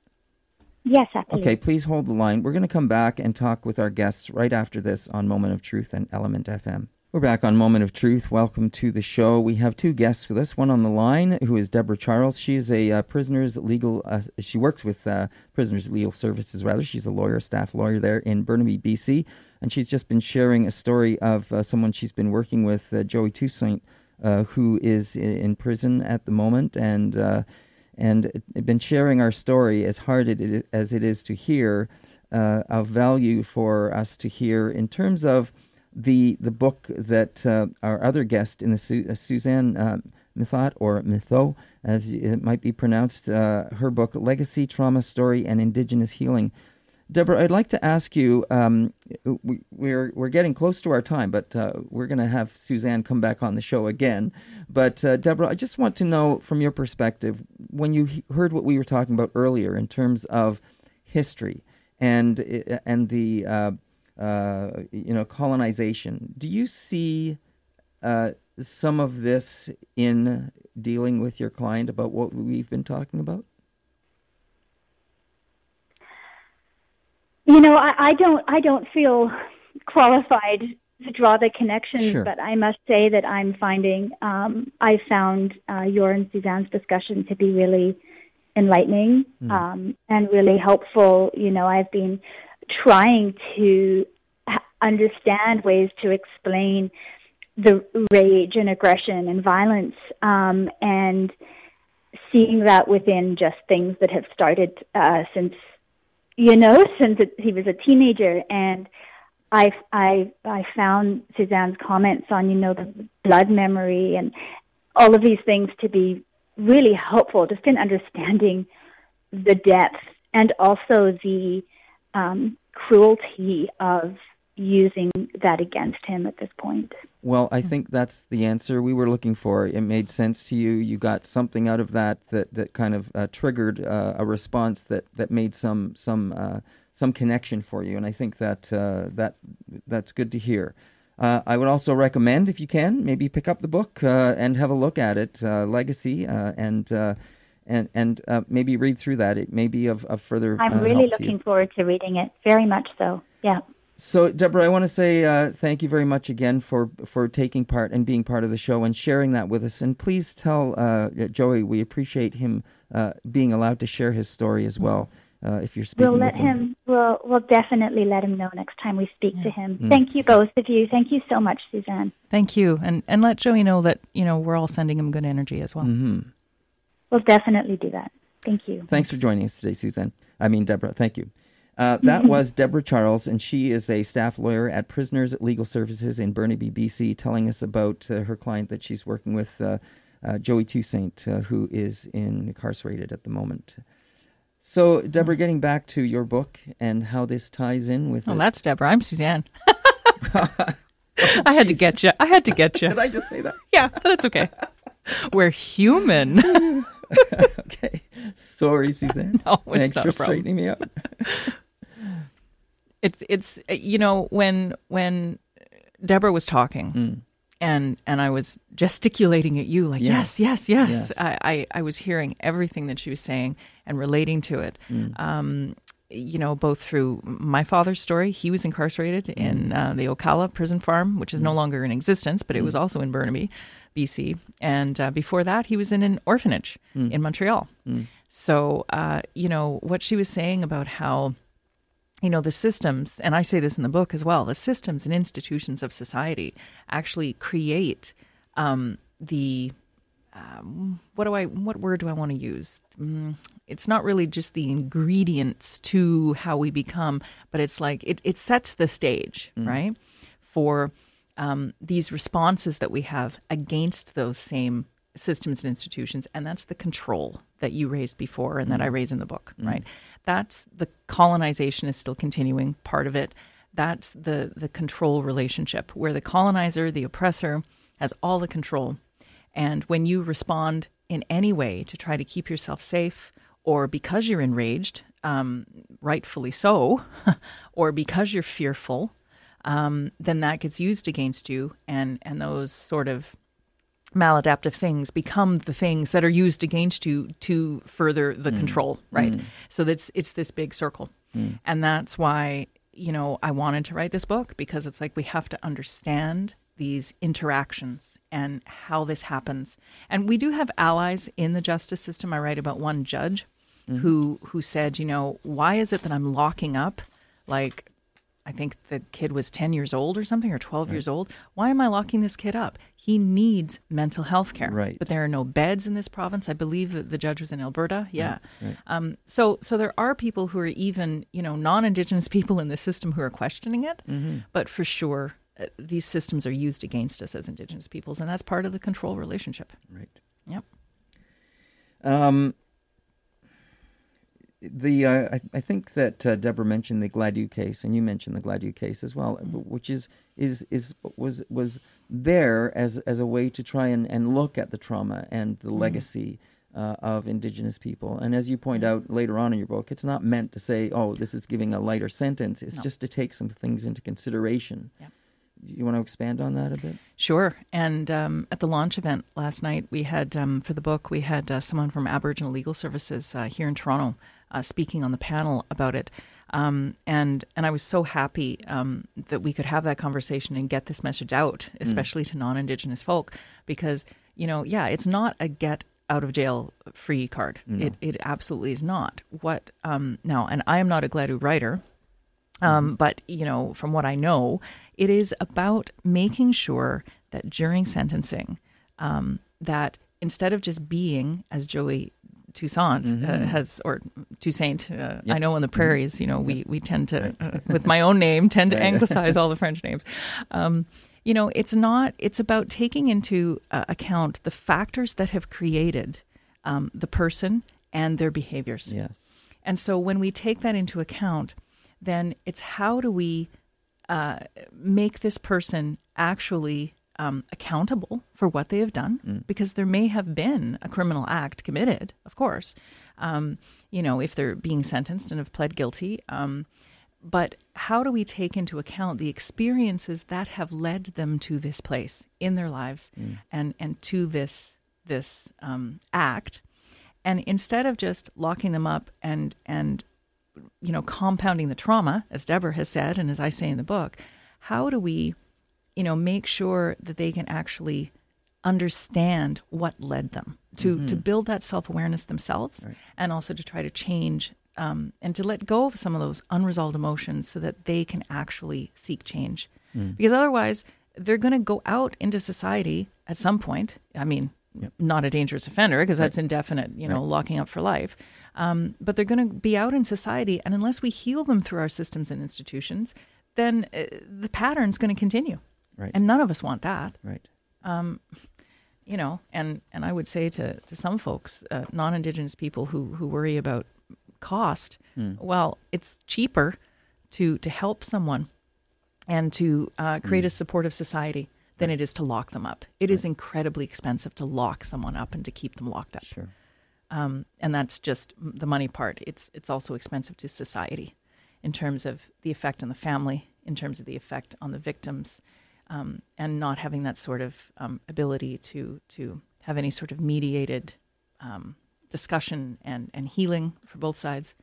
Yes, absolutely. Okay, please hold the line. We're going to come back and talk with our guests right after this on Moment of Truth and ELMNT FM. We're back on Moment of Truth. Welcome to the show. We have two guests with us. One on the line, who is Deborah Charles. She is a uh, prisoner's legal. Uh, she works with uh, prisoners' legal services. Rather, she's a lawyer, staff lawyer there in Burnaby, BC, and she's just been sharing a story of uh, someone she's been working with, uh, Joey Toussaint, uh, who is in prison at the moment, and and been sharing our story as hard as it is to hear, of value for us to hear in terms of the the book that uh, our other guest in the Su- uh, Suzanne uh, or Methot, as it might be pronounced, uh, her book Legacy, Trauma, Story, and Indigenous Healing Deborah, I'd like to ask you. Um, we, are we're, we're getting close to our time, but uh, we're going to have Suzanne come back on the show again. But uh, Deborah, I just want to know from your perspective when you heard what we were talking about earlier in terms of history and and the uh, you know colonization. Do you see uh, some of this in dealing with your client about what we've been talking about? You know, I, I don't I don't feel qualified to draw the connection, sure. but I must say that I'm finding um, I found uh, your and Suzanne's discussion to be really enlightening mm. um, and really helpful. You know, I've been trying to understand ways to explain the rage and aggression and violence um, and seeing that within just things that have started uh, since you know, since he was a teenager. And I, I, I found Suzanne's comments on, you know, the blood memory and all of these things to be really helpful just in understanding the depth and also the um, cruelty of using that against him at this point. Well, I think that's the answer we were looking for. It made sense to you. You got something out of that that, that kind of uh, triggered uh, a response that, that made some some uh, some connection for you, and I think that uh, that that's good to hear. Uh, I would also recommend, if you can, maybe pick up the book uh, and have a look at it, Legacy, and and and maybe read through that. It may be of, of further. I'm really looking forward to reading it. Very much so. Yeah. So, Deborah, I want to say uh, thank you very much again for, for taking part and being part of the show and sharing that with us. And please tell uh, Joey we appreciate him uh, being allowed to share his story as well. Uh, if you're speaking, we'll let him. him. We'll we'll definitely let him know next time we speak yeah. to him. Mm. Thank you both of you. Thank you so much, Suzanne. Thank you, and and let Joey know that you know we're all sending him good energy as well. Mm-hmm. We'll definitely do that. Thank you. Thanks for joining us today, Suzanne. I mean, Deborah. Thank you. Uh, that was Deborah Charles, and she is a staff lawyer at Prisoners Legal Services in Burnaby, BC, telling us about uh, her client that she's working with, uh, uh Joey Toussaint, uh, who is in, incarcerated at the moment. So, Deborah, getting back to your book and how this ties in with. Oh, it- that's Deborah. I'm Suzanne. I had to get you. I had to get you. Did I just say that? Yeah, that's okay. We're human. Okay. Sorry, Suzanne. No, Thanks not for straightening me out. It's it's you know when when Deborah was talking Mm. and and I was gesticulating at you like Yes. yes yes yes. I, I I was hearing everything that she was saying and relating to it. Mm. Um, you know, both through my father's story, he was incarcerated Mm. in uh, the Oakalla prison farm, which is no longer in existence, but it was also in Burnaby, BC. And uh, before that, he was in an orphanage Mm. in Montreal. So, uh, you know, what she was saying about how, you know, the systems, and I say this in the book as well, the systems and institutions of society actually create um, the um, what do I what word do I want to use? Mm, it's not really just the ingredients to how we become, but it's like it it sets the stage, right, for um, these responses that we have against those same systems and institutions, and that's the control that you raised before and that I raise in the book, right? That's the colonization is still continuing, part of it. That's the the control relationship where the colonizer, the oppressor, has all the control. And when you respond in any way to try to keep yourself safe, or because you're enraged, um, rightfully so, or because you're fearful, um, then that gets used against you, and and those sort of maladaptive things become the things that are used against you to further the mm. control, right? Mm. So that's it's this big circle, mm. and that's why you know I wanted to write this book because it's like we have to understand these interactions and how this happens, and we do have allies in the justice system. I write about one judge mm-hmm. who who said, you know, why is it that I'm locking up like I think the kid was 10 years old or something, or 12 years old. Why am I locking this kid up? He needs mental health care. Right. But there are no beds in this province. I believe that the judge was in Alberta. Yeah. right. Um, so, so there are people who are even, you know, non-Indigenous people in the system who are questioning it. Mm-hmm. But for sure, uh, these systems are used against us as Indigenous peoples, and that's part of the control relationship. Right. Yep. Um, the uh, I, I think that uh, Deborah mentioned the Gladue case, and you mentioned the Gladue case as well, which is is is was was there as as a way to try and, and look at the trauma and the legacy uh, of Indigenous people. And as you point out later on in your book, it's not meant to say, "Oh, this is giving a lighter sentence." It's No. just to take some things into consideration. Yep. Do you want to expand on that a bit? Sure. And um, at the launch event last night, we had, um, for the book, we had uh, someone from Aboriginal Legal Services uh, here in Toronto uh, speaking on the panel about it. Um, and and I was so happy um, that we could have that conversation and get this message out, especially to non-Indigenous folk, because you know, yeah, it's not a get out of jail free card. It it absolutely is not. What um, now? And I am not a Gladue writer, um, but you know, from what I know, it is about making sure that during sentencing, um, that instead of just being, as Joey Toussaint uh, has, or Toussaint, uh, I know in the prairies, you know, we we tend to, uh, with my own name, tend to anglicize all the French names. Um, you know, it's not. It's about taking into uh, account the factors that have created um, the person and their behaviors. Yes. And so when we take that into account, then it's how do we uh, make this person actually um, accountable for what they have done? Because there may have been a criminal act committed, of course, um, you know, if they're being sentenced and have pled guilty. Um, but how do we take into account the experiences that have led them to this place in their lives and, and to this this um, act? And instead of just locking them up and and you know compounding the trauma, as Deborah has said, and as I say in the book, how do we, you know, make sure that they can actually understand what led them to to build that self awareness themselves, and also to try to change um, and to let go of some of those unresolved emotions, so that they can actually seek change. Because otherwise, they're going to go out into society at some point. I mean, not a dangerous offender because that's indefinite, you know, locking up for life. Um, but they're going to be out in society, and unless we heal them through our systems and institutions, then uh, the pattern's going to continue. Right. And none of us want that, Right. you know. And and I would say to to some folks, uh, non-indigenous people who who worry about cost? Well, it's cheaper to to help someone and to uh, create a supportive society than it is to lock them up. It is incredibly expensive to lock someone up and to keep them locked up. Sure. Um, and that's just the money part. It's it's also expensive to society in terms of the effect on the family, in terms of the effect on the victims, um, and not having that sort of um, ability to to have any sort of mediated um, discussion and and healing for both sides.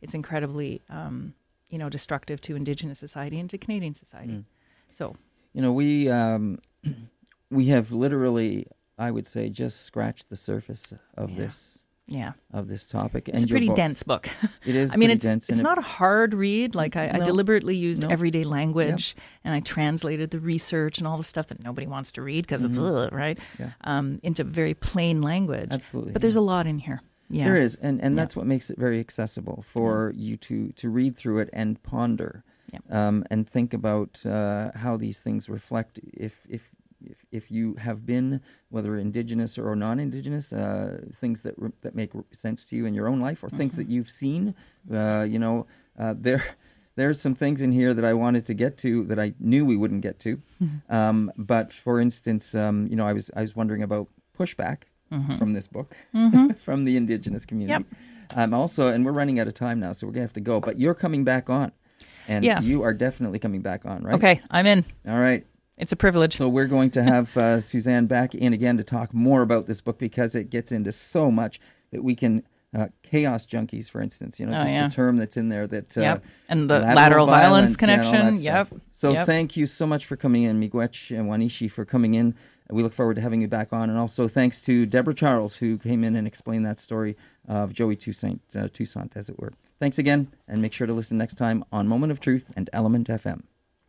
It's incredibly um, you know destructive to Indigenous society and to Canadian society. So You know, we um, we have literally, I would say, just scratched the surface of Yeah. this yeah, of this topic. it's a pretty book. dense book. It is. I mean, it's dense, it's it- not a hard read. Like I, I deliberately used No. everyday language, and I translated the research and all the stuff that nobody wants to read because it's ugh, right Mm-hmm. Yeah. um, into very plain language. Absolutely, But there's a lot in here. Yeah, There is, and, and Yeah. that's what makes it very accessible for you to, to read through it and ponder, um, and think about uh, how these things reflect. If if if, if you have been, whether indigenous or non-indigenous, uh, things that re- that make sense to you in your own life, or things Mm-hmm. that you've seen, uh, you know, uh, there. There's some things in here that I wanted to get to that I knew we wouldn't get to, Mm-hmm. um, but for instance, um, you know, I was I was wondering about pushback from this book from the indigenous community. Um, also, and we're running out of time now, so we're gonna have to go. But you're coming back on, and Yeah. you are definitely coming back on, right? Okay, I'm in. All right. It's a privilege. So we're going to have uh, Suzanne back in again to talk more about this book because it gets into so much that we can. Uh, chaos junkies, for instance, you know, Oh, just yeah. the term that's in there that uh, Yep. And the lateral violence and all that connection. stuff. Yep. So Yep. thank you so much for coming in, Miigwech and Wanishi, for coming in. We look forward to having you back on, and also thanks to Deborah Charles who came in and explained that story of Joey Toussaint, uh, Toussaint, as it were. Thanks again, and make sure to listen next time on Moment of Truth and ELMNT FM.